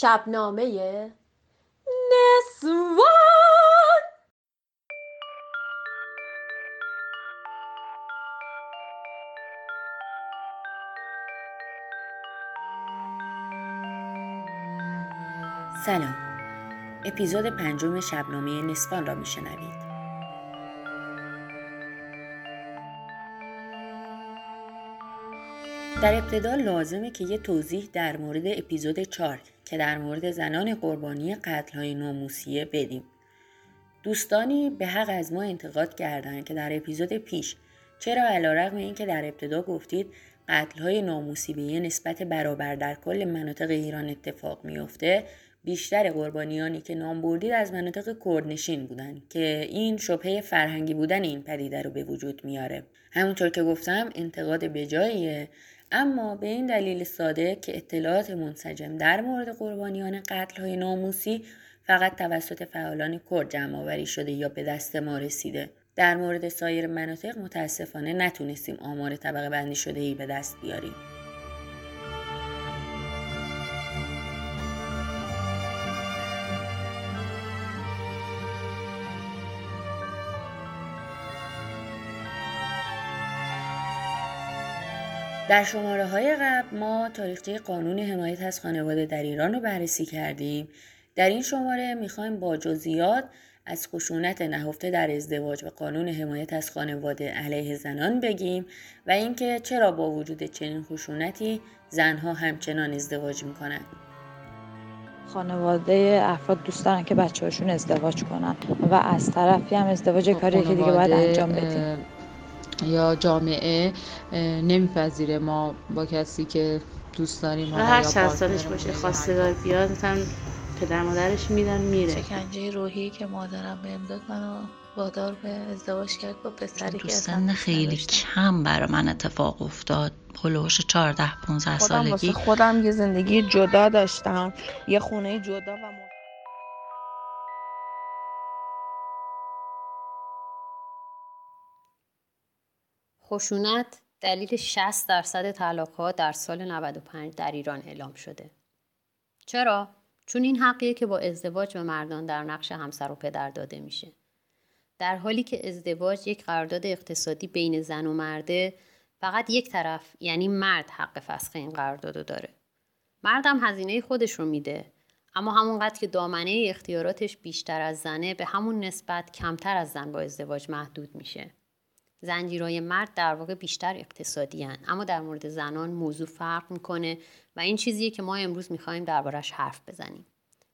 شبنامه نسوان. سلام. اپیزود پنجم شبنامه نسوان را میشنوید. در ابتدا لازمه که یه توضیح در مورد اپیزود 4 که در مورد زنان قربانی های ناموسیه بدیم. دوستانی به حق از ما انتقاد کردند که در اپیزود پیش چرا علیرغم اینکه در ابتدا گفتید های ناموسی به یه نسبت برابر در کل مناطق ایران اتفاق میافته بیشتر قربانیانی که نام بردید از مناطق کردنشین بودن که این شبهه فرهنگی بودن این پدیده رو به وجود میاره همونطور که گفتم انتقاد بجاییه اما به این دلیل ساده که اطلاعات منسجم در مورد قربانیان قتل های ناموسی فقط توسط فعالان کرد جمع آوری شده یا به دست ما رسیده. در مورد سایر مناطق متاسفانه نتونستیم آمار طبقه بندی شده ای به دست بیاریم. در شماره های قبل ما تاریخچه قانون حمایت از خانواده در ایران رو بررسی کردیم. در این شماره می‌خوایم با جزئیات از خشونت نهفته در ازدواج و قانون حمایت از خانواده علیه زنان بگیم و اینکه چرا با وجود چنین خشونتی زنها همچنان ازدواج می‌کنند. خانواده افراد دوست دارن که بچه هاشون ازدواج کنن و از طرفی هم ازدواج کاری که دیگه باید انجام بدیم یا جامعه نمیپذیره ما با کسی که دوست داریم هر چند سالش باشه خواستگار بیاد مثلا پدر مادرش میدن میره. شکنجه روحی که مادرم بهم داد منو وادار به ازدواج کرد با پسری که سن خیلی کم برای من اتفاق افتاد. هلوش 14 15 سالگی. خودم یه زندگی جدا داشتم. یه خونه جدا و خشونت دلیل 60 درصد طلاقات در سال 95 در ایران اعلام شده. چرا؟ چون این حقیه که با ازدواج به مردان در نقش همسر و پدر داده میشه. در حالی که ازدواج یک قرارداد اقتصادی بین زن و مرده فقط یک طرف یعنی مرد حق فسخ این قرارداد داره. مردم هزینه خودش رو میده اما همونقدر که دامنه اختیاراتش بیشتر از زنه به همون نسبت کمتر از زن با ازدواج محدود میشه. زنجیرهای مرد در واقع بیشتر اقتصادی هن. اما در مورد زنان موضوع فرق می‌کنه و این چیزیه که ما امروز می‌خوایم دربارش حرف بزنیم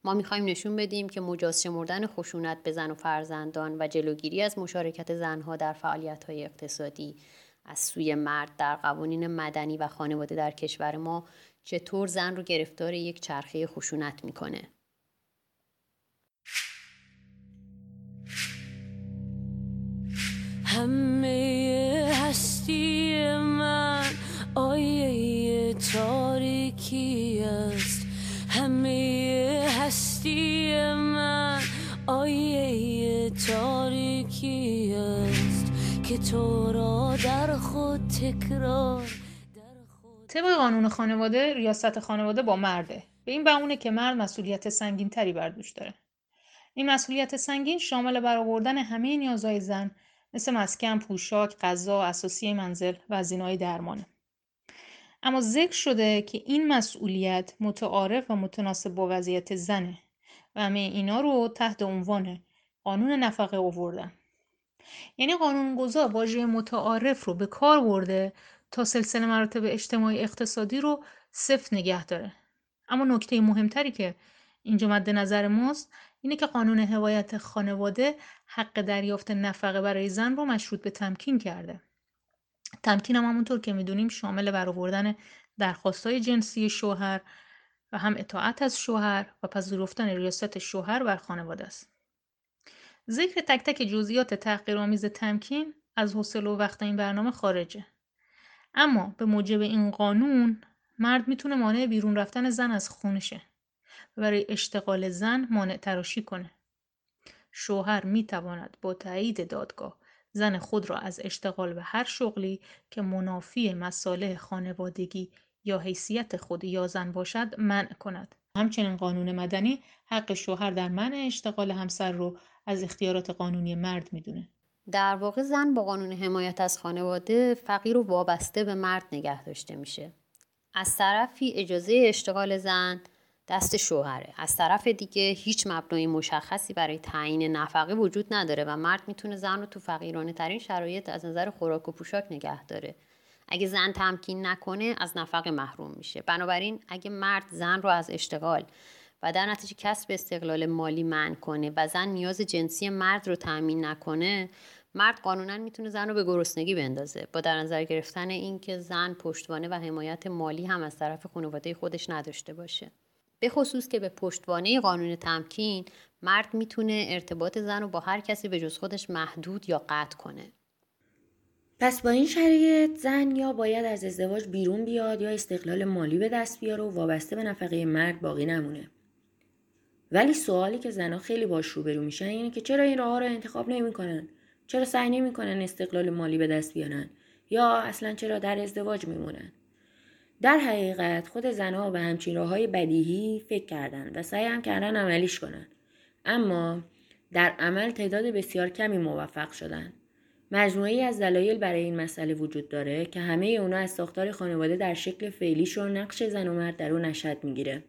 ما می‌خوایم نشون بدیم که مجاز شمردن خشونت به زن و فرزندان و جلوگیری از مشارکت زنها در فعالیت های اقتصادی از سوی مرد در قوانین مدنی و خانواده در کشور ما چطور زن رو گرفتار یک چرخه خشونت می‌کنه همه هستی من آیه تاریکی است. همه هستی من آیه تاریکی است. که تو را در خود تکرار طبق قانون خانواده ریاست خانواده با مرده. به این بهونه که مرد مسئولیت سنگین تری بر دوش داره. این مسئولیت سنگین شامل برآوردن همه نیازهای زن مثل مسکن، پوشاک، غذا، اساسی منزل و هزینه‌های درمانه. اما ذکر شده که این مسئولیت متعارف و متناسب با وضعیت زنه و همه اینا رو تحت عنوان قانون نفقه آوردن. یعنی قانونگذار واژه متعارف رو به کار برده تا سلسله مراتب اجتماعی اقتصادی رو صفر نگه داره. اما نکته مهمتری که اینجا مد نظر ماست اینه که قانون حمایت خانواده حق دریافت نفقه برای زن رو مشروط به تمکین کرده. تمکین هم همونطور که می‌دونیم شامل برآوردن درخواستای جنسی شوهر و هم اطاعت از شوهر و پذیرفتن ریاست شوهر بر خانواده است. ذکر تک تک جزئیات تحقیرآمیز تمکین از حوصله و وقت این برنامه خارجه. اما به موجب این قانون مرد می‌تونه مانع بیرون رفتن زن از خونشه. برای اشتغال زن مانع تراشی کنه. شوهر می تواند با تایید دادگاه زن خود را از اشتغال به هر شغلی که منافی مصالح خانوادگی یا حیثیت خود یا زن باشد منع کند. همچنین قانون مدنی حق شوهر در منع اشتغال همسر رو از اختیارات قانونی مرد می‌دونه. در واقع زن با قانون حمایت از خانواده فقیر و وابسته به مرد نگه داشته میشه. از طرفی اجازه اشتغال زن دست شوهره. از طرف دیگه هیچ مبنای مشخصی برای تعیین نفقه وجود نداره و مرد می‌تونه زن رو تو فقیرانه ترین شرایط از نظر خوراک و پوشاک نگه داره. اگه زن تمکین نکنه از نفقه محروم میشه. بنابراین اگه مرد زن رو از اشتغال و در نتیجه کسب استقلال مالی منع کنه و زن نیاز جنسی مرد رو تأمین نکنه مرد قانونا می‌تونه زن رو به گرسنگی بندازه. با در نظر گرفتن اینکه زن پشتوانه و حمایت مالی هم از طرف خانواده خودش نداشته باشه. به خصوص که به پشتوانه قانون تمکین مرد می‌تونه ارتباط زن رو با هر کسی به جز خودش محدود یا قطع کنه. پس با این شرایط زن یا باید از ازدواج بیرون بیاد یا استقلال مالی به دست بیاره و وابسته به نفقه مرد باقی نمونه؟ ولی سوالی که زنها خیلی باش روبرو میشن اینه که چرا این راه رو انتخاب نمی‌کنن؟ چرا سعی نمی‌کنن استقلال مالی به دست بیارن؟ یا اصلا چرا در ازدواج میمونن؟ در حقیقت خود زنها به همچین راه های بدیهی فکر کردن و سعی هم کردن عملیش کنن. اما در عمل تعداد بسیار کمی موفق شدن. مجموعی از دلایل برای این مسئله وجود داره که همه اونا از ساختار خانواده در شکل فعلیش و نقش زن و مرد در اون نشد می‌گیره.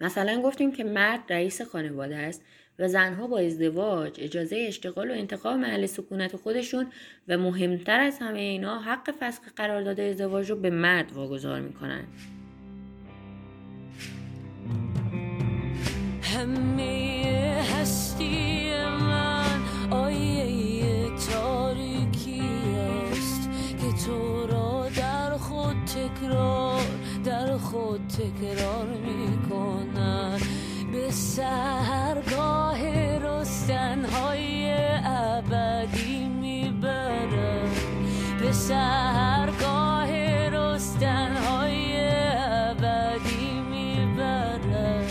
مثلا گفتیم که مرد رئیس خانواده است و زنها با ازدواج اجازه اشتغال و انتخاب محل سکونت خودشون و مهمتر از همه اینا حق فسخ قرارداد ازدواج رو به مرد واگذار می‌کنن. همه هستی من آیه تاریکی است که تو را در خود تکرار در خود تکرار می‌کنن به سهرگاه رستنهای ابدی می‌برد به سهرگاه رستنهای ابدی می‌برد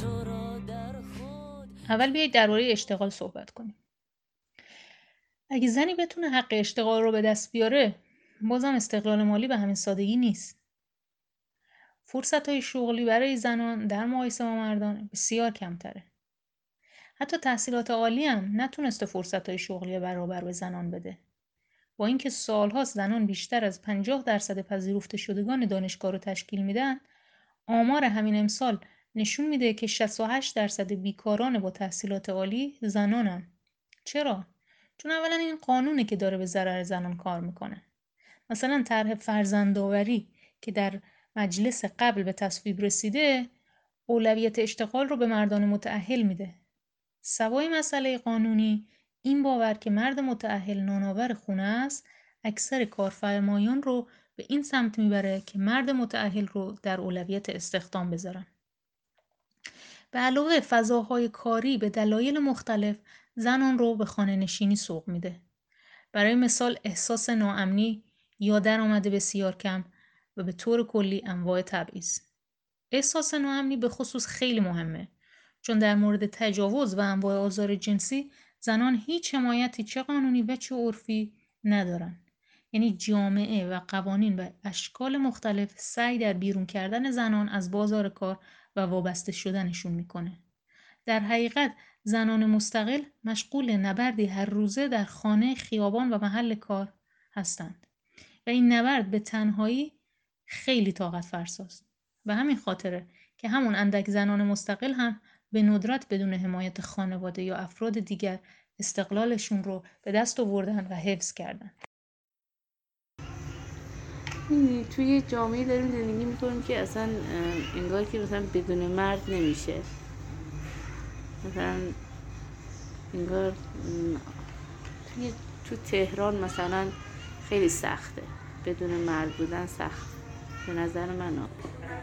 تو را در خود اول بیایید درباره اشتغال صحبت کنیم. اگه زنی بتونه حق اشتغال رو به دست بیاره بازم استقلال مالی به همین سادگی نیست. فرصت های شغلی برای زنان در مقایسه با مردان بسیار کمتره. حتی تحصیلات عالی هم نتونسته فرصت های شغلی برابر به زنان بده. با اینکه سالهاست زنان بیشتر از 50 درصد پذیرفته شدگان دانشگاه رو تشکیل میدن، آمار همین امسال نشون میده که 68 درصد بیکاران با تحصیلات عالی زنانن. چرا؟ چون اولا این قانونه که داره به ضرر زنان کار می‌کنه. مثلا طرح فرزندآوری که در مجلس قبل به تصویب رسیده اولویت اشتغال رو به مردان متعهل میده. سوای مسئله قانونی این باور که مرد متعهل نانآور خونه است اکثر کارفرمایان رو به این سمت می‌بره که مرد متعهل رو در اولویت استخدام بذارن. به علاوه فضاهای کاری به دلایل مختلف زنان رو به خانه نشینی سوق میده. برای مثال احساس ناامنی یا درآمد بسیار کم و به طور کلی انواع تبعیض. احساس ناامنی به خصوص خیلی مهمه چون در مورد تجاوز و انواع آزار جنسی زنان هیچ حمایتی چه قانونی و چه عرفی ندارن. یعنی جامعه و قوانین و اشکال مختلف سعی در بیرون کردن زنان از بازار کار و وابسته شدنشون می‌کنه. در حقیقت زنان مستقل مشغول نبردی هر روزه در خانه خیابان و محل کار هستند. و این نبرد به تنهایی خیلی طاقت فرساست. و همین خاطره که همون اندک زنان مستقل هم به ندرت بدون حمایت خانواده یا افراد دیگر استقلالشون رو به دست آوردن و حفظ کردن. توی جامعه داریم زندگی می‌کنیم که اصلا انگار که مثلا بدون مرد نمیشه. مثلا انگار توی تو تهران مثلا خیلی سخته. بدون مرد بودن سخت. به نظر من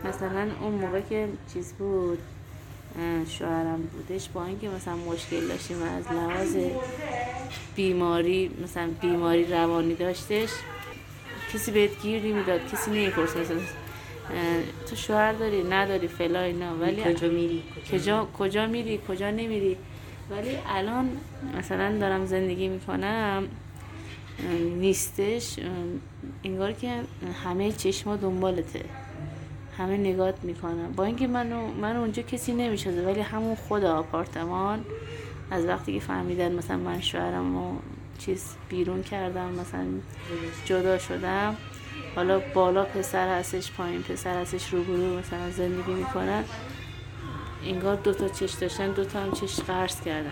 مثلا اون موقع که چیز بود شوهرم بودش با اینکه مثلا مشکل داشتیم از لحاظ بیماری مثلا بیماری روانی داشتش کسی بهت گیر نمی‌داد کسی نمی‌پرسه مثلا تو شوهر داری؟ نداری فلا اینا. ولی کجا میری؟ کجا کجا میری؟ کجا نمیری؟ ولی الان مثلا دارم زندگی می‌کنم. نیستش. انگار که همه چشما دنبالته. همه نگات می‌کنن با اینکه منو من اونجا کسی نمی‌شده ولی همون خود آپارتمان از وقتی که فهمیدن مثلا من شوهرم و چیز بیرون کردم مثلا جدا شدم حالا بالا پسر هستش پایین پسر هستش روبرو مثلا زندگی می‌کنن انگار دوتا چش داشتن دوتا هم چش قرض کردن.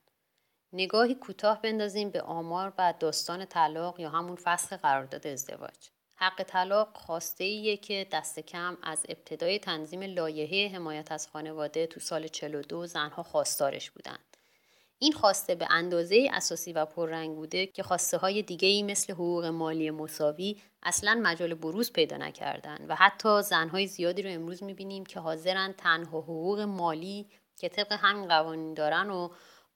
نگاهی کوتاه بندازیم به آمار و داستان طلاق یا همون فسخ قرارداد ازدواج حق طلاق خواسته ایه که دست کم از ابتدای تنظیم لایحه حمایت از خانواده تو سال 42 زنها خواستارش بودند. این خواسته به اندازه اساسی و پررنگ بوده که خواسته های دیگه ای مثل حقوق مالی مساوی اصلا مجال بروز پیدا نکردن و حتی زنهای زیادی رو امروز می‌بینیم که حاضرن تنها حقوق مالی که طبق همین قوانین دارن و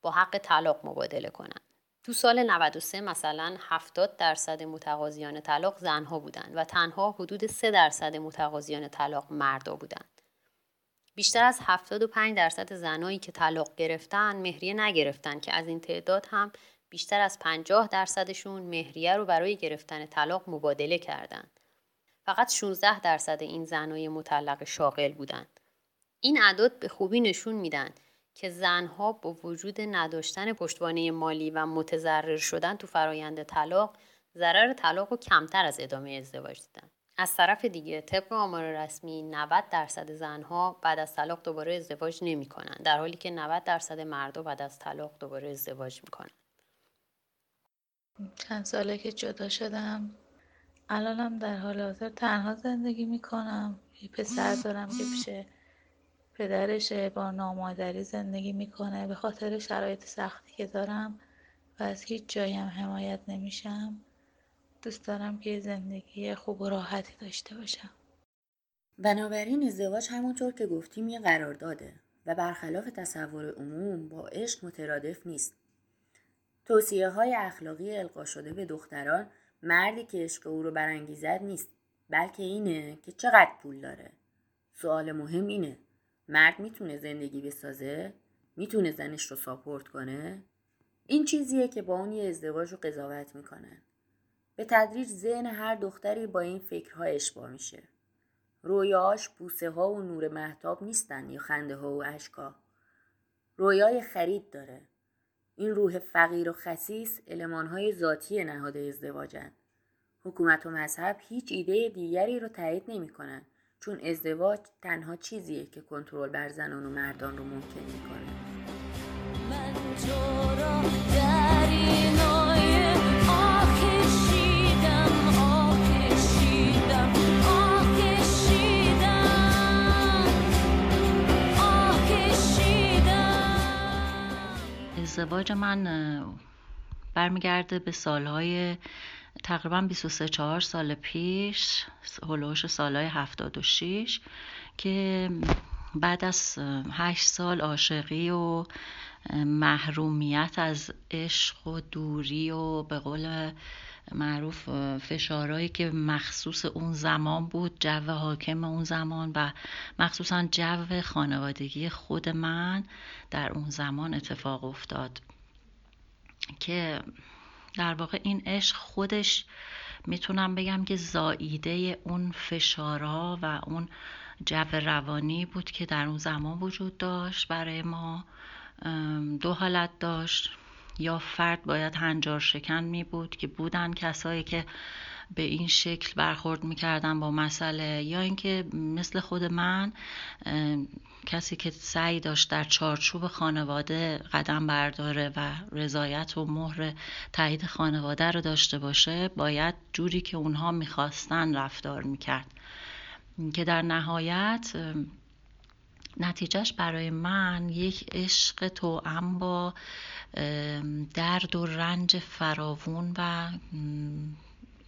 با حق طلاق مبادله کنن. تو سال 93 مثلا 70 درصد متقاضیان طلاق زنها بودند و تنها حدود 3 درصد متقاضیان طلاق مردا بودند. بیشتر از 75 درصد زنایی که طلاق گرفتن مهریه نگرفتن که از این تعداد هم بیشتر از 50 درصدشون مهریه رو برای گرفتن طلاق مبادله کردند. فقط 16 درصد این زنای مطلق شاغل بودند. این اعداد به خوبی نشون میدن که زنها با وجود نداشتن پشتوانه مالی و متضرر شدن تو فرایند طلاق ضرر طلاق رو کمتر از ادامه ازدواج دیدن. از طرف دیگه طبق آمار رسمی 90 درصد زنها بعد از طلاق دوباره ازدواج نمی کنن در حالی که 90 درصد مردا بعد از طلاق دوباره ازدواج می‌کنن. چند ساله که جدا شدم الانم در حال حاضر تنها زندگی می‌کنم یه پسر دارم که پیش پدرشه با نامادری زندگی می‌کنه به خاطر شرایط سختی که دارم و از هیچ جایم حمایت نمیشم دوست دارم که زندگی خوب و راحتی داشته باشم بنابراین ازدواج همونطور که گفتیم یه قرارداده و برخلاف تصور عموم با عشق مترادف نیست. توصیه های اخلاقی القا شده به دختران مردی که عشق او رو برانگیزد نیست بلکه اینه که چقدر پول داره. سوال مهم اینه مرد می‌تونه زندگی بسازه؟ می‌تونه زنش رو ساپورت کنه؟ این چیزیه که با اون یه ازدواج رو قضاوت می‌کنن. به تدریج ذهن هر دختری با این فکرها اشباه میشه. رویاش بوسه ها و نور محتاب نیستن یا خنده ها و اشکا. رویای خرید داره. این روح فقیر و خسیس های ذاتی نهاد ازدواجن. حکومت و مذهب هیچ ایده دیگری رو تایید نمی‌کنن چون ازدواج تنها چیزیه که کنترل بر زنان و مردان رو ممکن می‌کنه. من تو را در اینای آه کشیدم آه کشیدم آه کشیدم آه کشیدم ازدواج من برمیگرده به سالهای تقریبا 23 4 سال پیش هلوش سالهای 76 که بعد از اه، هشت سال عاشقی و محرومیت از عشق و دوری و به قول معروف فشارهایی که مخصوص اون زمان بود جو حاکم اون زمان و مخصوصا جو خانوادگی خود من در اون زمان اتفاق افتاد. که در واقع این عشق خودش می‌تونم بگم که زاییده اون فشارها و اون جو روانی بود که در اون زمان وجود داشت برای ما دو حالت داشت. یا فرد باید هنجار شکن می بود که بودن کسایی که به این شکل برخورد می‌کردن با مسئله یا اینکه مثل خود من کسی که سعی داشت در چارچوب خانواده قدم برداره و رضایت و مهر تایید خانواده رو داشته باشه باید جوری که اونها می‌خواستن رفتار می‌کرد. که در نهایت نتیجهش برای من یک عشق توأم با درد و رنج فراوون و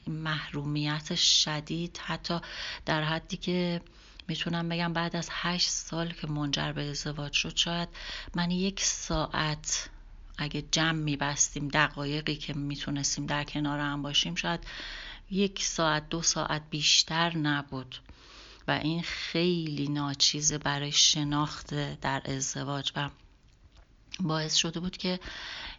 محرومیت شدید. حتی در حدی که می‌تونم بگم بعد از هشت سال که منجر به ازدواج شد شاید من یک ساعت اگه جمع میبستیم دقایقی که می‌تونستیم در کنار هم باشیم شاید یک ساعت دو ساعت بیشتر نبود. و این خیلی ناچیزه برای شناخت در ازدواج. و باعث شده بود که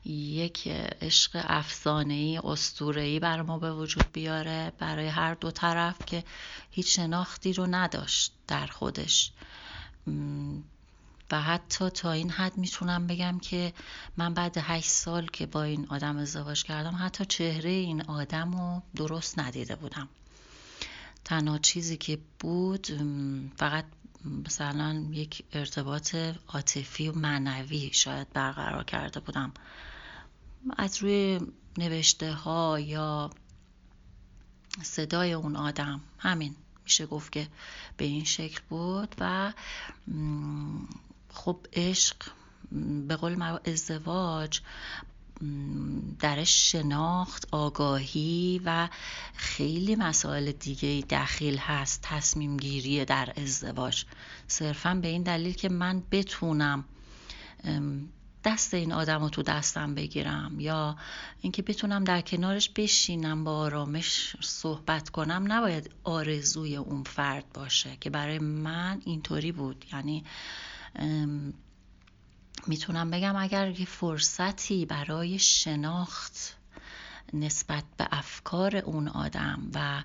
یک عشق افسانه‌ای اسطوره‌ای بر ما به وجود بیاره برای هر دو طرف که هیچ شناختی رو نداشت در خودش. و حتی تا این حد می‌تونم بگم که من بعد هشت سال که با این آدم ازدواج کردم حتی چهره این آدم رو درست ندیده بودم. تنها چیزی که بود فقط مثلا یک ارتباط عاطفی و معنوی شاید برقرار کرده بودم. از روی نوشته ها یا صدای اون آدم همین میشه گفت که به این شکل بود و خب عشق به قول ازدواج درش شناخت آگاهی و خیلی مسائل دیگه دخیل هست تصمیم گیری در ازدواج. صرفا به این دلیل که من بتونم دست این آدم رو تو دستم بگیرم یا اینکه بتونم در کنارش بشینم با آرامش صحبت کنم نباید آرزوی اون فرد باشه که برای من اینطوری بود. یعنی می‌تونم بگم اگر یه فرصتی برای شناخت نسبت به افکار اون آدم و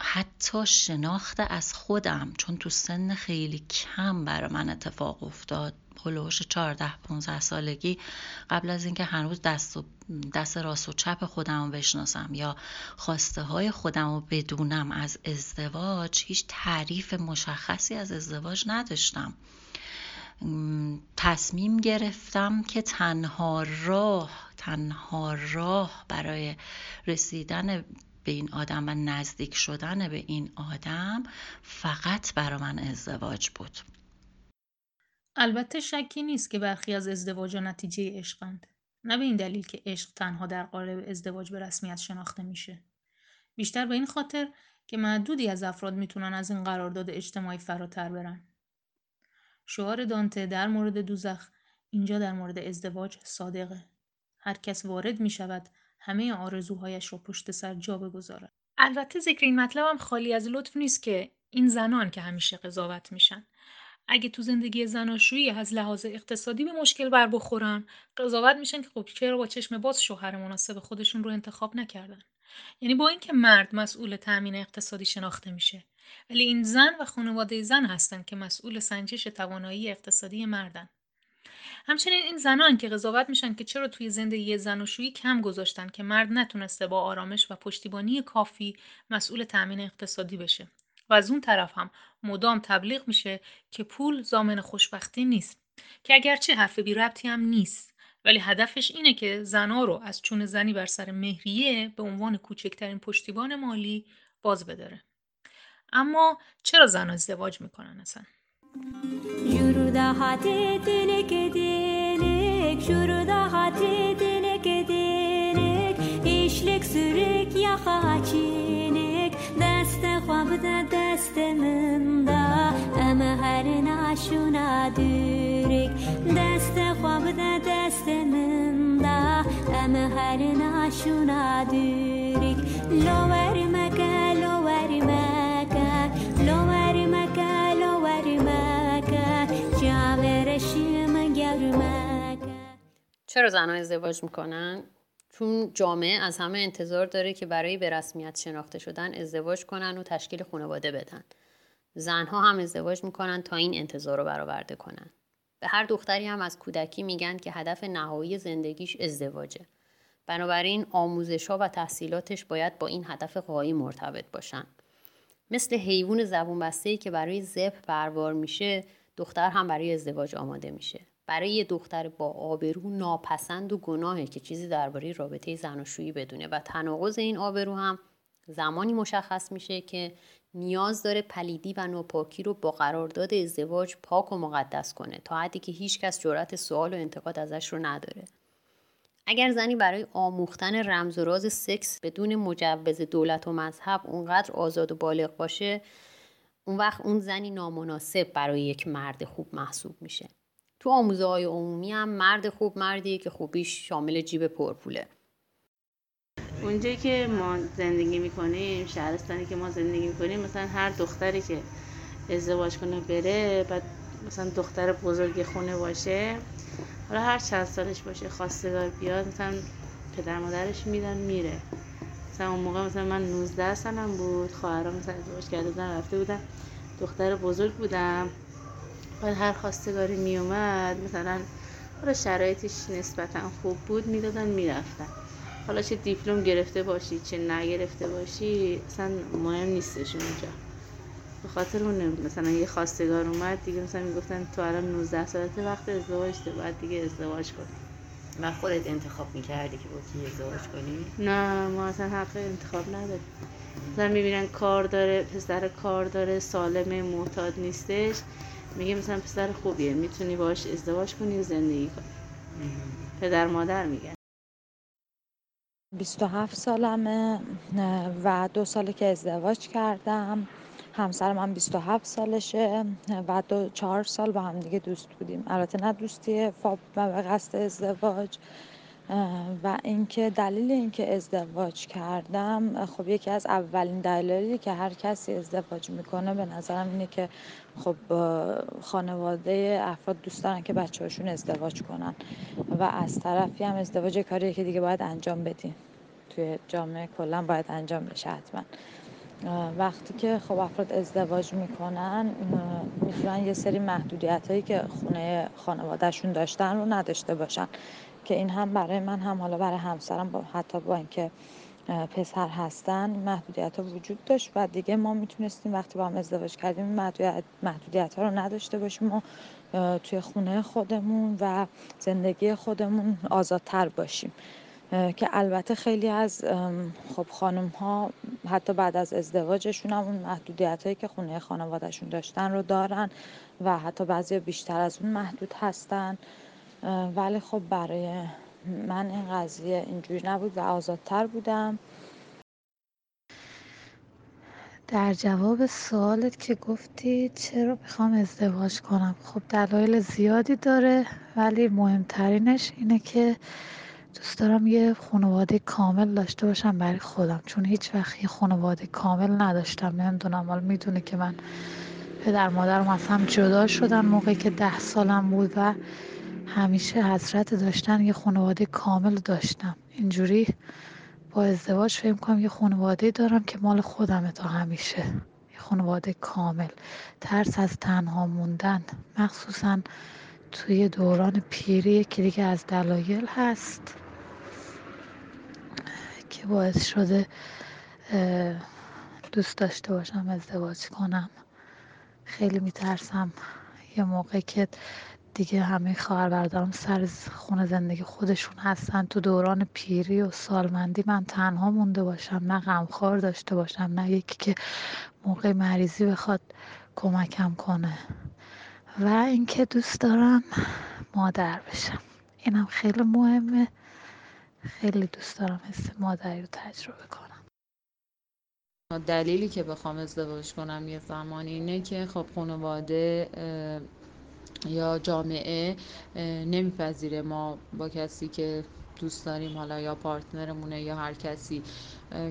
حتی شناخت از خودم چون تو سن خیلی کم برای من اتفاق افتاد هلوش 14 15 سالگی قبل از اینکه هنوز دست, و دست راست و چپ خودم رو بشناسم یا خواسته های خودم رو بدونم از ازدواج هیچ تعریف مشخصی از ازدواج نداشتم. تصمیم گرفتم که تنها راه تنها راه برای رسیدن به این آدم و نزدیک شدن به این آدم فقط برای من ازدواج بود. البته شکی نیست که برخی از ازدواج نتیجه عشقند. نه به این دلیل که عشق تنها در قالب ازدواج به رسمیت شناخته میشه. بیشتر به این خاطر که معدودی از افراد می‌تونن از این قرارداد اجتماعی فراتر برن. شعار دانته در مورد دوزخ اینجا در مورد ازدواج صادقه. هر کس وارد می شود همه آرزوهایش را پشت سر جا بگذارد. البته ذکر این مطلب هم خالی از لطف نیست که این زنان که همیشه قضاوت میشن. اگه تو زندگی زناشویی از لحاظ اقتصادی به مشکل بر بخورن قضاوت میشن که خب چرا با چشم باز شوهر مناسب خودشون رو انتخاب نکردن؟ یعنی با اینکه مرد مسئول تأمین اقتصادی شناخته میشه ولی این زن و خانواده زن هستند که مسئول سنجش توانایی اقتصادی مردن. همچنین این زنان که قضاوت میشن که چرا توی زندگی زن و شویی کم گذاشتن که مرد نتونسته با آرامش و پشتیبانی کافی مسئول تأمین اقتصادی بشه. و از اون طرف هم مدام تبلیغ میشه که پول زامن خوشبختی نیست که اگرچه حرف بی ربطی هم نیست. ولی هدفش اینه که زنها رو از چون زنی بر سر مهریه به عنوان کوچکترین پشتیبان مالی باز بداره. اما چرا زن ازدواج می‌کنن اصلا؟ Şurada چرا زنها ازدواج می‌کنن؟ چون جامعه از همه انتظار داره که برای به رسمیت شناخته شدن ازدواج کنن و تشکیل خانواده بدن. زنها هم ازدواج می‌کنن تا این انتظار رو برآورده کنن. به هر دختری هم از کودکی میگن که هدف نهایی زندگیش ازدواجه. بنابراین آموزش ها و تحصیلاتش باید با این هدف قایی مرتبط باشن. مثل حیوان زبون بسته که برای زب پروار میشه دختر هم برای ازدواج آماده میشه برای یه دختر با آبرو ناپسند و گناهه که چیزی درباره رابطه زناشویی بدونه. و تناقض این آبرو هم زمانی مشخص میشه که نیاز داره پلیدی و نوپاکی رو با قرارداد ازدواج پاک و مقدس کنه تا حدی که هیچکس جرأت سوال و انتقاد ازش رو نداره. اگر زنی برای آموختن رمز و راز سکس بدون مجوز دولت و مذهب اونقدر آزاد و بالغ باشه اون وقت اون زنی نامناسب برای یک مرد خوب محسوب میشه. تو آموزه های عمومی هم مرد خوب مردیه که خوبیش شامل جیب پرپوله. اونجایی که ما زندگی می‌کنیم شهرستانی که ما زندگی می‌کنیم مثلا هر دختری که ازدواج کنه بره بعد مثلا دختر بزرگ خونه باشه حالا هر چند سالش باشه خواستگار بیاد مثلا پدر مادرش میدن میره. مثلا اون موقع مثلا من 19 سالم بود خواهرام مثلا ازدواج کرده بودن رفته بودن دختر بزرگ بودم. بعد هر خواستگاری میومد مثلا حالا شرایطش نسبتا خوب بود می‌دادن می‌رفتن. حالا چه دیپلم گرفته باشی چه نگرفته باشی اصلا مهم نیستش اونجا. به خاطر اون مثلا یه خواستگار اومد دیگه مثلا می‌گفتن تو الان 19 سالت وقت ازدواج ده باید دیگه ازدواج کنی و خودت انتخاب می‌کردی که با کی ازدواج کنی؟ نه ما اصلا حق انتخاب نداریم. مثلا می‌بینن کار داره پسر کار داره سالم معتاد نیستش. میگه مثلا پسر خوبیه می‌تونی باش ازدواج کنی و زندگی کنی. پدر مادر میگن 27 سالمه و دو ساله که ازدواج کردم. همسرم هم 27 سالشه و دو چهار سال با هم دیگه دوست بودیم. البته نه دوستی فاب و قصد ازدواج. و اینکه دلیل اینکه ازدواج کردم خب یکی از اولین دلایلی که هر کسی ازدواج می‌کنه به نظرم اینه که خب خانواده افراد دوست دارن که بچه هاشون ازدواج کنن و از طرفی هم ازدواج کاریه که دیگه باید انجام بدین توی جامعه کلا باید انجام بشه حتما. وقتی که خب افراد ازدواج می‌کنن می‌تونن یه سری محدودیت هایی که خونه خانوادهشون داشتن رو نداشته باشن. که این هم برای من هم حالا برای همسرم با حتی با اینکه پسر هستن محدودیت ها وجود داشت و دیگه ما می‌تونستیم وقتی با هم ازدواج کردیم محدودیت, محدودیت ها رو نداشته باشیم و توی خونه خودمون و زندگی خودمون آزادتر باشیم. که البته خیلی از خب خانم ها حتی بعد از ازدواجشون هم اون محدودیت هایی که خونه خانوادهشون داشتن رو دارن و حتی بعضی بیشتر از اون محدود هستن. ولی خب برای من این قضیه اینجوری نبود و آزادتر بودم. در جواب سوالت که گفتی چرا می‌خوام ازدواج کنم؟ خب دلایل زیادی داره ولی مهمترینش اینه که دوست دارم یه خانواده کامل داشته باشم برای خودم. چون هیچ وقت یه خانواده کامل نداشتم نمی‌دونم. حالا می‌دونه که من پدر مادرم از هم جدا شدن موقعی که ده سالم بود و همیشه حسرت داشتن یه خانواده کامل داشتم. اینجوری با ازدواج فکر کنم یه خانواده دارم که مال خودمه تا همیشه. یه خانواده کامل. ترس از تنها موندن. مخصوصا توی دوران پیری که دیگه از دلایل هست. که باعث شده دوست داشته باشم ازدواج کنم. خیلی میترسم یه موقع که دیگه همه خواهر برادرم سر خونه زندگی خودشون هستن. تو دوران پیری و سالمندی من تنها مونده باشم نه غمخوار داشته باشم نه یکی که موقع مریضی بخواد کمکم کنه. و اینکه دوست دارم مادر بشم. اینم خیلی مهمه. خیلی دوست دارم حس مادری رو تجربه کنم. دلیلی که بخوام ازدواج کنم یه زمانی اینه که خب خانواده یا جامعه نمیپذیره ما با کسی که دوست داریم حالا یا پارتنرمونه یا هر کسی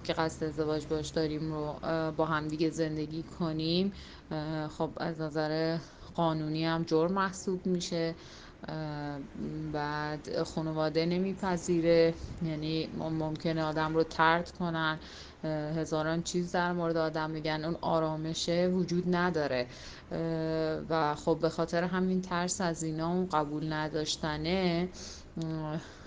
که قصد ازدواج باش داریم رو با همدیگه زندگی کنیم. خب از نظر قانونی هم جرم محسوب میشه. بعد خانواده نمیپذیره. یعنی ممکنه آدم رو ترد کنن. هزاران چیز در مورد آدم میگن. اون آرامشه وجود نداره. و خب به خاطر همین ترس از اینا اون قبول نداشتنه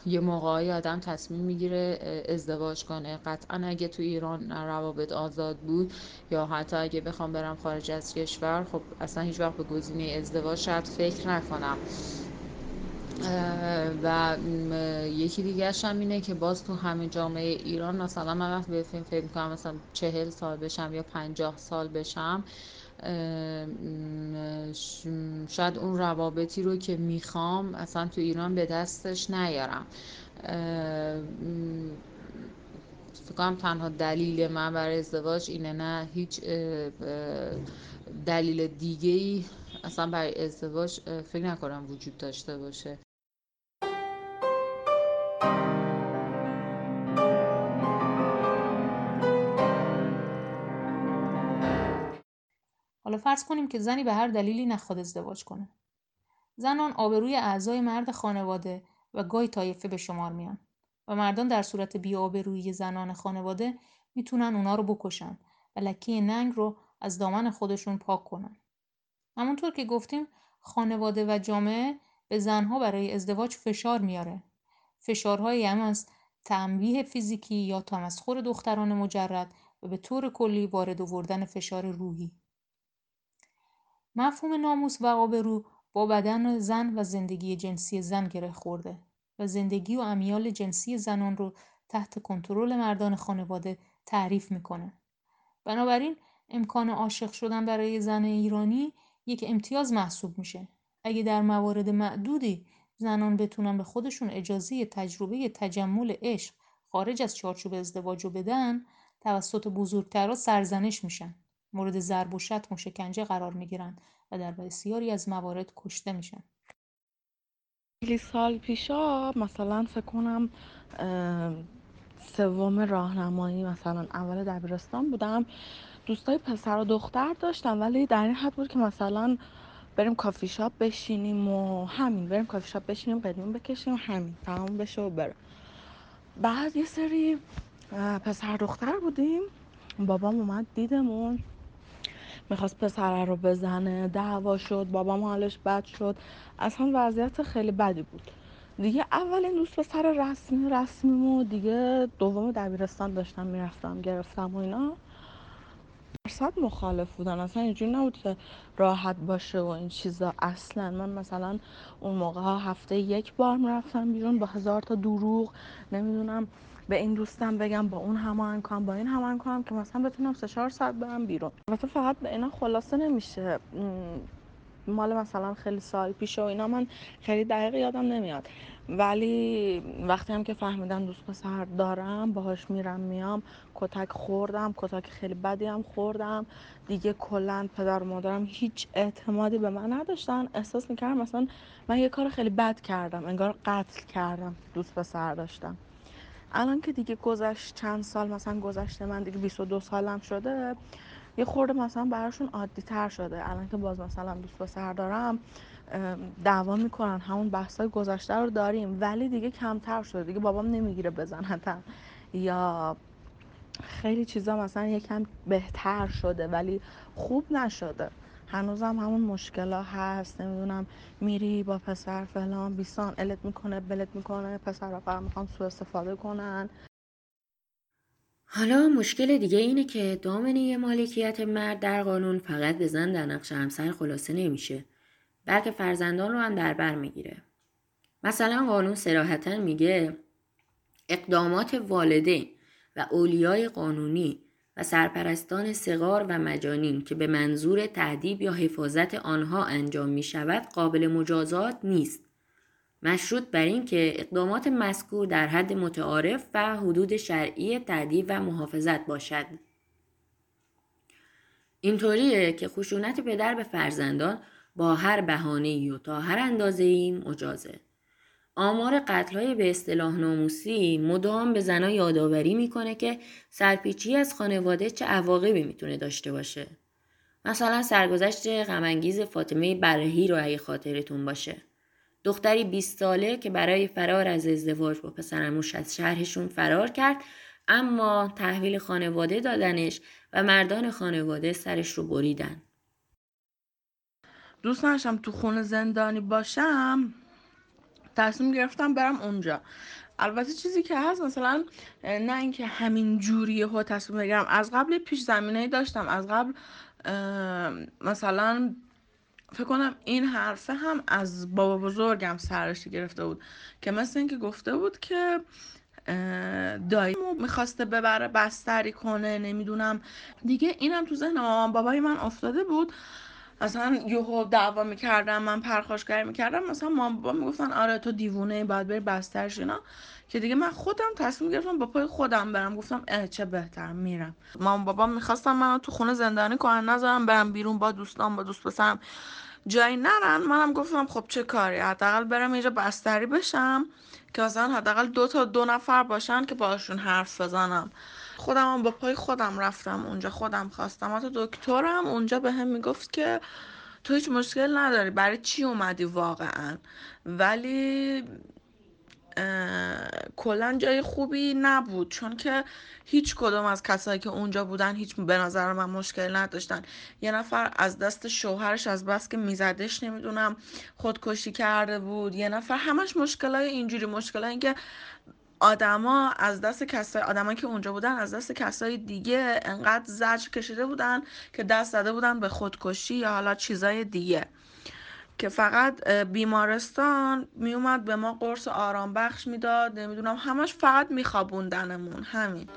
یه موقعی آدم تصمیم می‌گیره ازدواج کنه. قطعا اگه تو ایران روابط آزاد بود یا حتی اگه بخوام برم خارج از کشور خب اصلا هیچ وقت به گزینه ازدواج شاید فکر نکنم. و یکی دیگرش هم اینه که باز تو همه جامعه ایران مثلا من وقت به فیلم فکر کنم مثلا چهل سال بشم یا پنجاه سال بشم شاید اون روابطی رو که می‌خوام اصلا تو ایران به دستش نیارم. فکر کنم تنها دلیل من برای ازدواج اینه نه هیچ دلیل دیگه ای اصلا برای ازدواج فکر نکنم وجود داشته باشه حالا فرض کنیم که زنی به هر دلیلی نخواد ازدواج کنه. زنان آبروی اعضای مرد خانواده و گاهی طایفه به شمار میان و مردان در صورت بی‌آبرویی زنان خانواده می‌تونن اونا رو بکشن و لکه ننگ رو از دامن خودشون پاک کنن. همونطور که گفتیم خانواده و جامعه به زنها برای ازدواج فشار میاره. فشارهایی هم از تنبیه فیزیکی یا تمسخر دختران مجرد و به طور کلی وارد آوردن فشار روحی. مفهوم ناموس و آبرو با بدن زن و زندگی جنسی زن گره خورده و زندگی و امیال جنسی زنان رو تحت کنترل مردان خانواده تعریف می‌کنه. بنابراین امکان عاشق شدن برای زن ایرانی یک امتیاز محسوب میشه. اگه در موارد معدودی زنان بتونن به خودشون اجازه تجربه تجمل عشق خارج از چارچوب ازدواج رو بدن توسط بزرگترها سرزنش میشن. مورد ضرب و شتم و شکنجه قرار می‌گیرن و در بسیاری از موارد کشته میشن. خیلی سال پیشا مثلا فکر کنم سوم راهنمایی مثلا اول دبیرستان بودم دوستای پسر و دختر داشتم ولی در این حد بود که مثلا بریم کافی شاپ بشینیم و همین بریم کافی شاپ بشینیم قدیم بکشیم همین تمام بشه و بره. بعد یه سری پسر دختر بودیم. بابام اومد دیدمون می‌خواست پسره رو بزنه دعوا شد بابام حالش بد شد. اصلا وضعیت خیلی بدی بود. دیگه اولین دوست پسر رسمی رسمی و دیگه دوم دبیرستان داشتم می‌رفتم گرفتم و اینا. درصد مخالف بودن. اصلا اینجوری نبود که راحت باشه و این چیزا. اصلا من مثلا اون موقع ها هفته یک بار می‌رفتم بیرون با هزار تا دروغ. نمی‌دونم به این دوستم بگم با اون هماهنگ کنم با این هماهنگ کنم که مثلا بتونم سه چهار ساعت برم بیرون. البته فقط به اینا خلاصه نمیشه. مال مثلا خیلی سال پیش و اینا من خیلی دقیق یادم نمیاد. ولی وقتی هم که فهمیدم دوست پسر دارم باهاش میرم میام کتک خوردم کتک خیلی بدی هم خوردم. دیگه کلا پدر و مادرم هیچ اعتمادی به من نداشتن. احساس می‌کردم مثلا من یه کار خیلی بد کردم انگار قتل کردم دوست پسر داشتم. الان که دیگه گذشت چند سال مثلا گذشته من دیگه 22 سالم شده یه خورده مثلا براشون عادی تر شده. الان که باز مثلا دوست پسر دارم دعوا می‌کنن همون بحثای گذشته رو داریم ولی دیگه کمتر شده. دیگه بابام نمی‌گیره بزنتم. یا خیلی چیزا مثلا یکم بهتر شده ولی خوب نشده. هنوزم همون مشکلا هست. نمی‌دونم میری با پسر فلان بیسان الت می‌کنه بلت می‌کنه پسر فقط می‌خوان سوء استفاده کنن. حالا مشکل دیگه اینه که دامنه مالکیت مرد در قانون فقط به زن در نقش همسر خلاصه نمیشه بلکه فرزندان رو هم در بر می‌گیره مثلا قانون سراحتا میگه اقدامات والدین و اولیای قانونی و سرپرستان صغار و مجانین که به منظور تعدیب یا حفاظت آنها انجام می شود قابل مجازات نیست. مشروط بر این که اقدامات مذکور در حد متعارف و حدود شرعی تعدیب و محافظت باشد. اینطوریه که خشونت پدر به فرزندان با هر بهانه و تا هر اندازه ای مجازه. آمار قتلهای به اصطلاح ناموسی مدام به زنها یادآوری می‌کنه که سرپیچی از خانواده چه عواقبی می‌تونه داشته باشه. مثلا سرگذشت غمانگیز فاطمه برهی رو اگه خاطرتون باشه. دختری 20 ساله که برای فرار از ازدواج با پسرموش از شهرشون فرار کرد اما تحویل خانواده دادنش و مردان خانواده سرش رو بریدن. دوست داشتم تو خونه زندانی باشم. تصمیم گرفتم برم اونجا. البته چیزی که هست مثلا نه اینکه همین جوریه ها تصمیم بگیرم. از قبل پیش زمینه داشتم. از قبل مثلا فکر کنم این حرفه هم از بابا بزرگم سرش گرفته بود که مثل اینکه گفته بود که داییمو می‌خواسته ببره بستری کنه نمی‌دونم. دیگه اینم تو ذهن مامان بابای من افتاده بود. اصلا یهو دعوا می‌کردم من پرخاشگری می‌کردم. مثلا مامان بابا می‌گفتن آره تو دیوونه باید بری بسترش اینا. که دیگه من خودم تصمیم گرفتم با پای خودم برم. گفتم اه چه بهتر میرم. مامان بابا می‌خواستم منو تو خونه زندانی کنن. نذارم برم بیرون با دوستان با دوست پسرم. جایی نرن. منم گفتم خب چه کاری؟ حداقل برم اینجا بستری بشم که مثلا حداقل دو تا دو نفر باشن که باشون حرف بزنم. خودم هم با پای خودم رفتم اونجا. خودم خواستم. حتی دکترم اونجا به هم می‌گفت که تو هیچ مشکل نداری. برای چی اومدی واقعا؟ ولی کلا جای خوبی نبود. چون که هیچ کدوم از کسایی که اونجا بودن هیچ به نظر من مشکل نداشتن. یه نفر از دست شوهرش از بس که میزدش نمی‌دونم خودکشی کرده بود. یه نفر همش مشکلای اینجوری. مشکلای که آدما از دست کسای آدمایی که اونجا بودن از دست کسای دیگه انقدر زجر کشیده بودن که دست زده بودن به خودکشی یا حالا چیزای دیگه. که فقط بیمارستان میومد به ما قرص آرام بخش می‌داد. نمی‌دونم همش فقط میخوابوندنمون همین.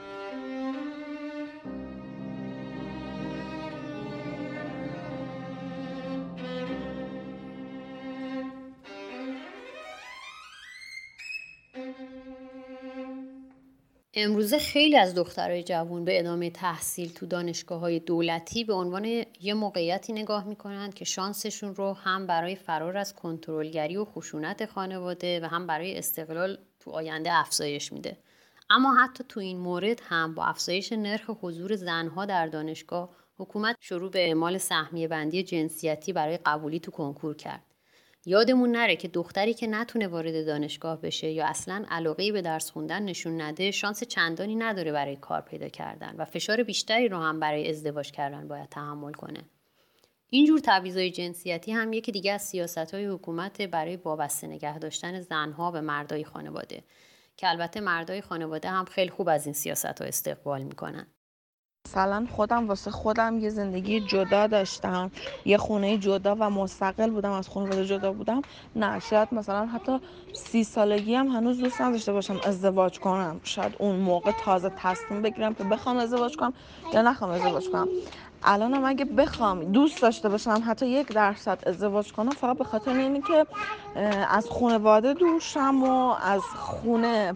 امروزه خیلی از دخترای جوان به ادامه تحصیل تو دانشگاه های دولتی به عنوان یه موقعیتی نگاه می‌کنند که شانسشون رو هم برای فرار از کنترلگری و خشونت خانواده و هم برای استقلال تو آینده افزایش میده. اما حتی تو این مورد هم با افزایش نرخ حضور زنها در دانشگاه حکومت شروع به اعمال سهمیه بندی جنسیتی برای قبولی تو کنکور کرد. یادمون نره که دختری که نتونه وارد دانشگاه بشه یا اصلا علاقه به درس خوندن نشون نده شانس چندانی نداره برای کار پیدا کردن و فشار بیشتری رو هم برای ازدواج کردن باید تحمل کنه. اینجور تبعیضای جنسیتی هم یکی دیگه از سیاست های حکومت برای وابسته نگه داشتن زنها به مردای خانواده که البته مردای خانواده هم خیلی خوب از این سیاست ها استقبال می‌کنن. مثلا خودم واسه خودم یه زندگی جدا داشتم یه خونه جدا و مستقل بودم از خانواده جدا بودم. نه شاید مثلا حتی سی سالگی هم هنوز دوست نداشته باشم ازدواج کنم. شاید اون موقع تازه تصمیم بگیرم که بخوام ازدواج کنم یا نخوام ازدواج کنم. الانم اگه بخوام دوست داشته باشم حتی یک درصد ازدواج کنم فقط به خاطر اینه که از خانواده دور شم و از خونه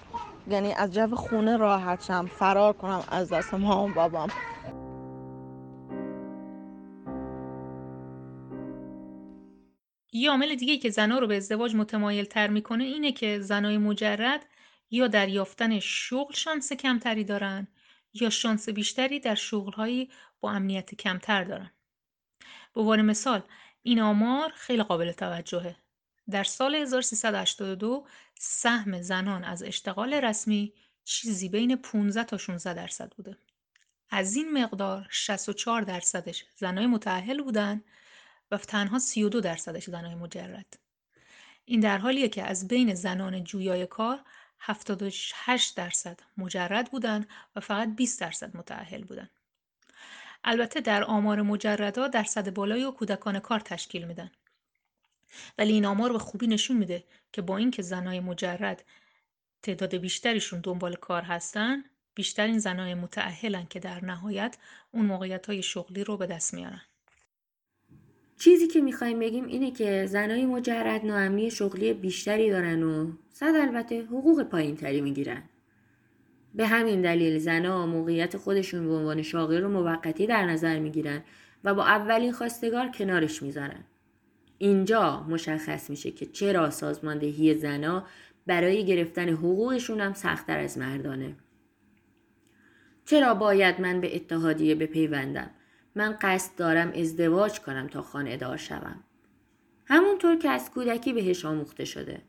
یعنی از جو خونه راحت شم فرار کنم از دست مامان بابام یه عامل دیگه که زنها رو به ازدواج متمایل تر می‌کنه اینه که زنای مجرد یا در یافتن شغل شانس کمتری دارن یا شانس بیشتری در شغلهایی با امنیت کمتر دارن. به عنوان مثال این آمار خیلی قابل توجهه. در سال 1382 سهم زنان از اشتغال رسمی چیزی بین 15 تا 16 درصد بوده. از این مقدار 64 درصدش زنای متأهل بودن و تنها 32 درصدش زنای مجرد. این در حالیه که از بین زنان جویای کار 78 درصد مجرد بودن و فقط 20 درصد متأهل بودن. البته در آمار مجردها درصد بالایی و کودکان کار تشکیل میدن. ولی این آمار به خوبی نشون میده که با اینکه زنای مجرد تعداد بیشتریشون دنبال کار هستن بیشترین زنای متعهلن که در نهایت اون موقعیت های شغلی رو به دست میارن چیزی که می‌خوایم بگیم اینه که زنای مجرد ناامنی شغلی بیشتری دارن و صد البته حقوق پایین تری می‌گیرن. به همین دلیل زنها موقعیت خودشون به عنوان شاغل رو موقتی در نظر می‌گیرن و با اولین خواستگار کنارش می‌ذارن. اینجا مشخص میشه که چرا سازماندهی زنا برای گرفتن حقوقشون هم سختتر از مردانه. چرا باید من به اتحادیه بپیوندم؟ من قصد دارم ازدواج کنم تا خانه دار شوم. همونطور که از کودکی بهش آموخته شده.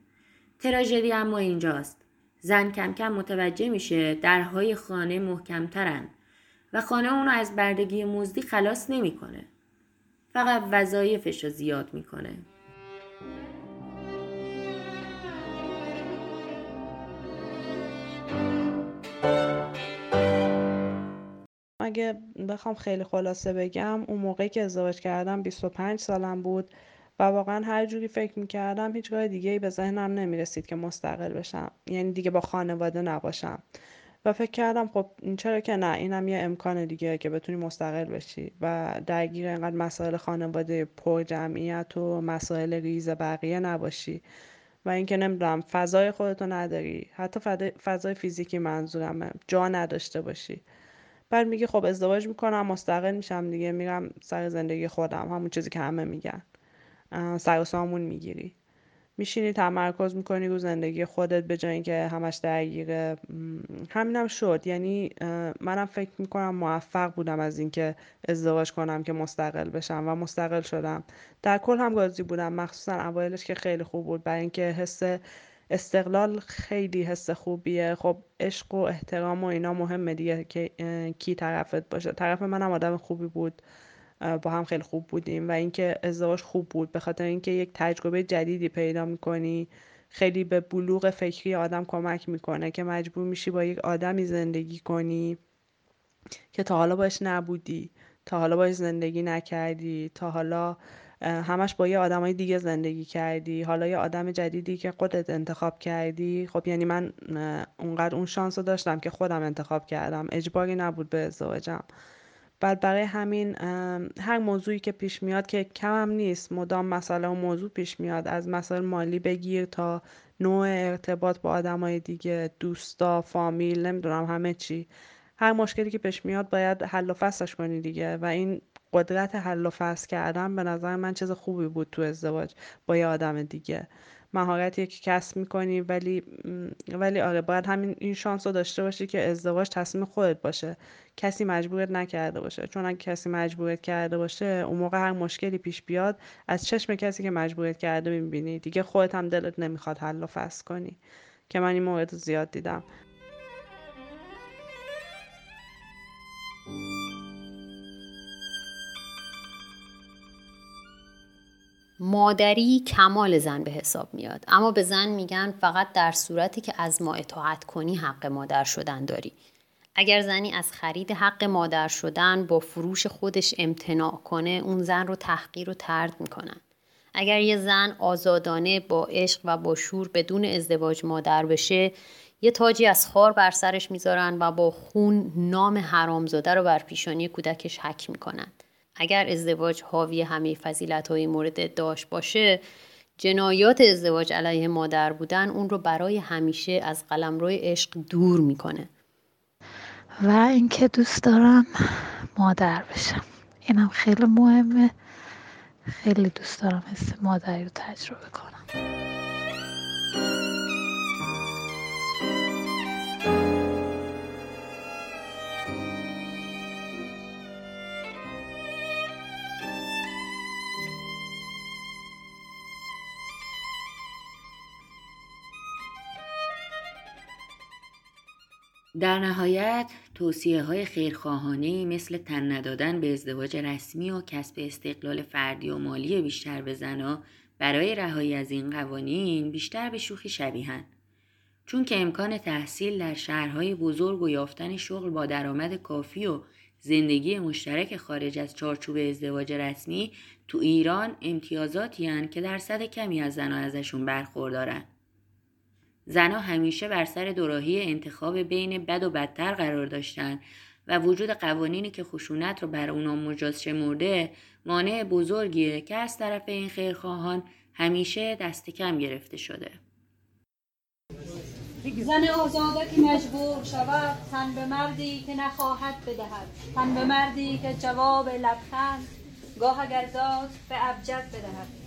تراژدی اما اینجاست. زن کم کم متوجه میشه درهای خانه محکمترن و خانه اونو از بردگی مزدی خلاص نمی‌کنه. فقط وظایفش رو زیاد می‌کنه. اگه بخوام خیلی خلاصه بگم اون موقعی که ازدواج کردم 25 سالم بود و واقعا هر جوری فکر می‌کردم هیچ راه دیگه ای به ذهنم نمی‌رسید که مستقل بشم یعنی دیگه با خانواده نباشم و فکر کردم خب چرا که نه اینم یه امکان دیگه که بتونی مستقل بشی و درگیر اینقدر مسائل خانواده پر جمعیت و مسائل ریز بقیه نباشی و اینکه نمی‌دونم فضای خودتو نداری. حتی فضای فیزیکی منظورمه. جا نداشته باشی. بعد میگه خب ازدواج می‌کنم مستقل میشم دیگه میرم سر زندگی خودم. همون چیزی که همه میگن. سر می‌گیری. میشینی تمرکز می‌کنی رو زندگی خودت به جای اینکه همش درگیره همینم شد. یعنی منم فکر می‌کنم موفق بودم از اینکه ازدواج کنم که مستقل بشم و مستقل شدم. در کل هم راضی بودم مخصوصا اوایلش که خیلی خوب بود برای اینکه حس استقلال خیلی حس خوبیه. خب عشق و احترام و اینا مهمه دیگه که کی طرفت باشه. طرف منم آدم خوبی بود. با هم خیلی خوب بودیم و اینکه ازدواج خوب بود. به خاطر اینکه یک تجربه جدیدی پیدا می‌کنی خیلی به بلوغ فکری آدم کمک می‌کنه که مجبور میشی با یک آدمی زندگی کنی که تا حالا باش نبودی تا حالا باش زندگی نکردی تا حالا همش با یه آدمای دیگه زندگی کردی. حالا یه آدم جدیدی که خودت انتخاب کردی. خب یعنی من اونقدر اون شانس رو داشتم که خودم انتخاب کردم. اجباری نبود به ازدواجم. بعد برای همین هر موضوعی که پیش میاد که کمم نیست. مدام مسئله و موضوع پیش میاد. از مسائل مالی بگیر تا نوع ارتباط با آدمای دیگه دوستا فامیل نمی‌دونم همه چی. هر مشکلی که پیش میاد باید حل و فصلش کنی دیگه. و این قدرت حل و فصل کردن به نظر من چیز خوبی بود تو ازدواج با یه آدم دیگه. مهارتی که کسب می‌کنی ولی ولی آره باید همین این شانس رو داشته باشی که ازدواج تصمیم خودت باشه. کسی مجبورت نکرده باشه. چون اگه کسی مجبورت کرده باشه اون موقع هر مشکلی پیش بیاد از چشم کسی که مجبورت کرده می‌بینی. دیگه خودت هم دلت نمی‌خواد حل و فصل کنی. که من این مورد زیاد دیدم. مادری کمال زن به حساب میاد. اما به زن میگن فقط در صورتی که از ما اطاعت کنی حق مادر شدن داری. اگر زنی از خرید حق مادر شدن با فروش خودش امتناع کنه اون زن رو تحقیر و ترد می‌کنن. اگر یه زن آزادانه با عشق و با شور بدون ازدواج مادر بشه یه تاجی از خار بر سرش می‌ذارن و با خون نام حرامزاده رو بر پیشانی کودکش حک می‌کنن. اگر ازدواج حاوی همه فضیلت های مورد داشت باشه جنایات ازدواج علیه مادر بودن اون رو برای همیشه از قلمروی عشق دور می‌کنه. و اینکه دوست دارم مادر بشم. اینم خیلی مهمه. خیلی دوست دارم حس مادری رو تجربه کنم. در نهایت توصیه های خیرخواهانه مثل تن ندادن به ازدواج رسمی و کسب استقلال فردی و مالی بیشتر به زنها برای رهایی از این قوانین بیشتر به شوخی شبیهن. چون که امکان تحصیل در شهرهای بزرگ و یافتن شغل با درآمد کافی و زندگی مشترک خارج از چارچوب ازدواج رسمی تو ایران امتیازاتی هن که درصد کمی از زنها ازشون برخوردارن. زنها همیشه بر سر دوراهی انتخاب بین بد و بدتر قرار داشتن و وجود قوانینی که خشونت رو بر اونا مجاز شمرده مانع بزرگیه که از طرف این خیرخواهان همیشه دست کم گرفته شده. زن آزاده که مجبور شود تن به مردی که نخواهد بدهد. تن به مردی که جواب لبخند گاه اگر داد به ابجد بدهد.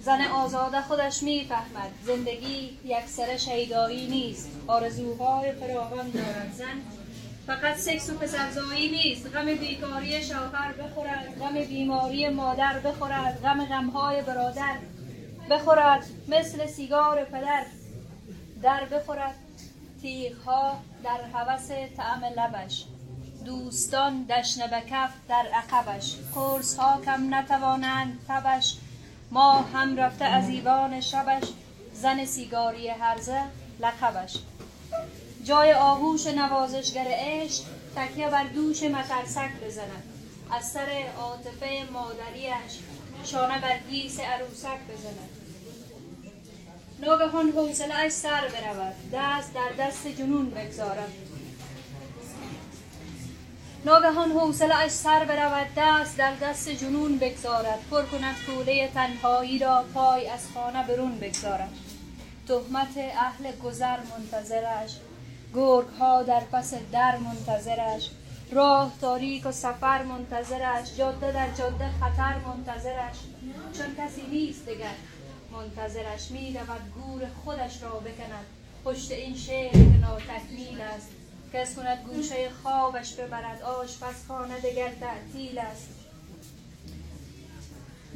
زن آزاده خودش می‌فهمد. زندگی یک سر شیدایی نیست. آرزوهای فراوان دارد. زن فقط سکس و پسرزایی نیست. غم بیکاری شوهر بخورد. غم بیماری مادر بخورد. غم غمهای برادر بخورد. مثل سیگار پدر در بخورد. تیغها در هوس طعم لبش. دوستان دشنه به در عقبش. قرص ها کم نتوانند تبش. ما هم رفته از ایوان شبش زن سیگاری هرزه لقبش. جای آهوش نوازشگر عشق تکیه بر دوش مترسک بزند. از سر عاطفه مادریش شانه بر گیس عروسک بزند. ناگهان حوصله سر برود دست در دست جنون بگذارد. ناگهان حوصله اش سر برود دست در دست جنون بگذارد. پر کند کوله تنهایی را پای از خانه برون بگذارد. تهمت اهل گذر منتظرش گرگ ها در پس در منتظرش. راه تاریک و سفر منتظرش جاده در جاده خطر منتظرش. چون کسی نیست دگر منتظرش می رود گور خودش را بکند. پشت این شعر که ناتکمیل است. کس کند گوشه خوابش ببرد آشپزخانه دگر تعطیل است.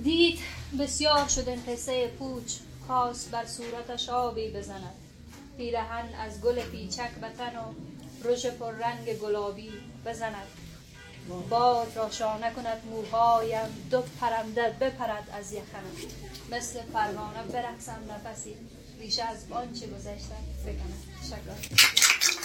دید بسیار شد این قصه پوچ خواست بر صورتش آبی بزند. پیرهن از گل پیچک و تن و رژ رنگ گلابی بزند. باد را شانه کند موهایم دو پرنده بپرد از یخنم. مثل پروانه برقصم نفسی ریشه از آنچه گذشتم بکنم شکر.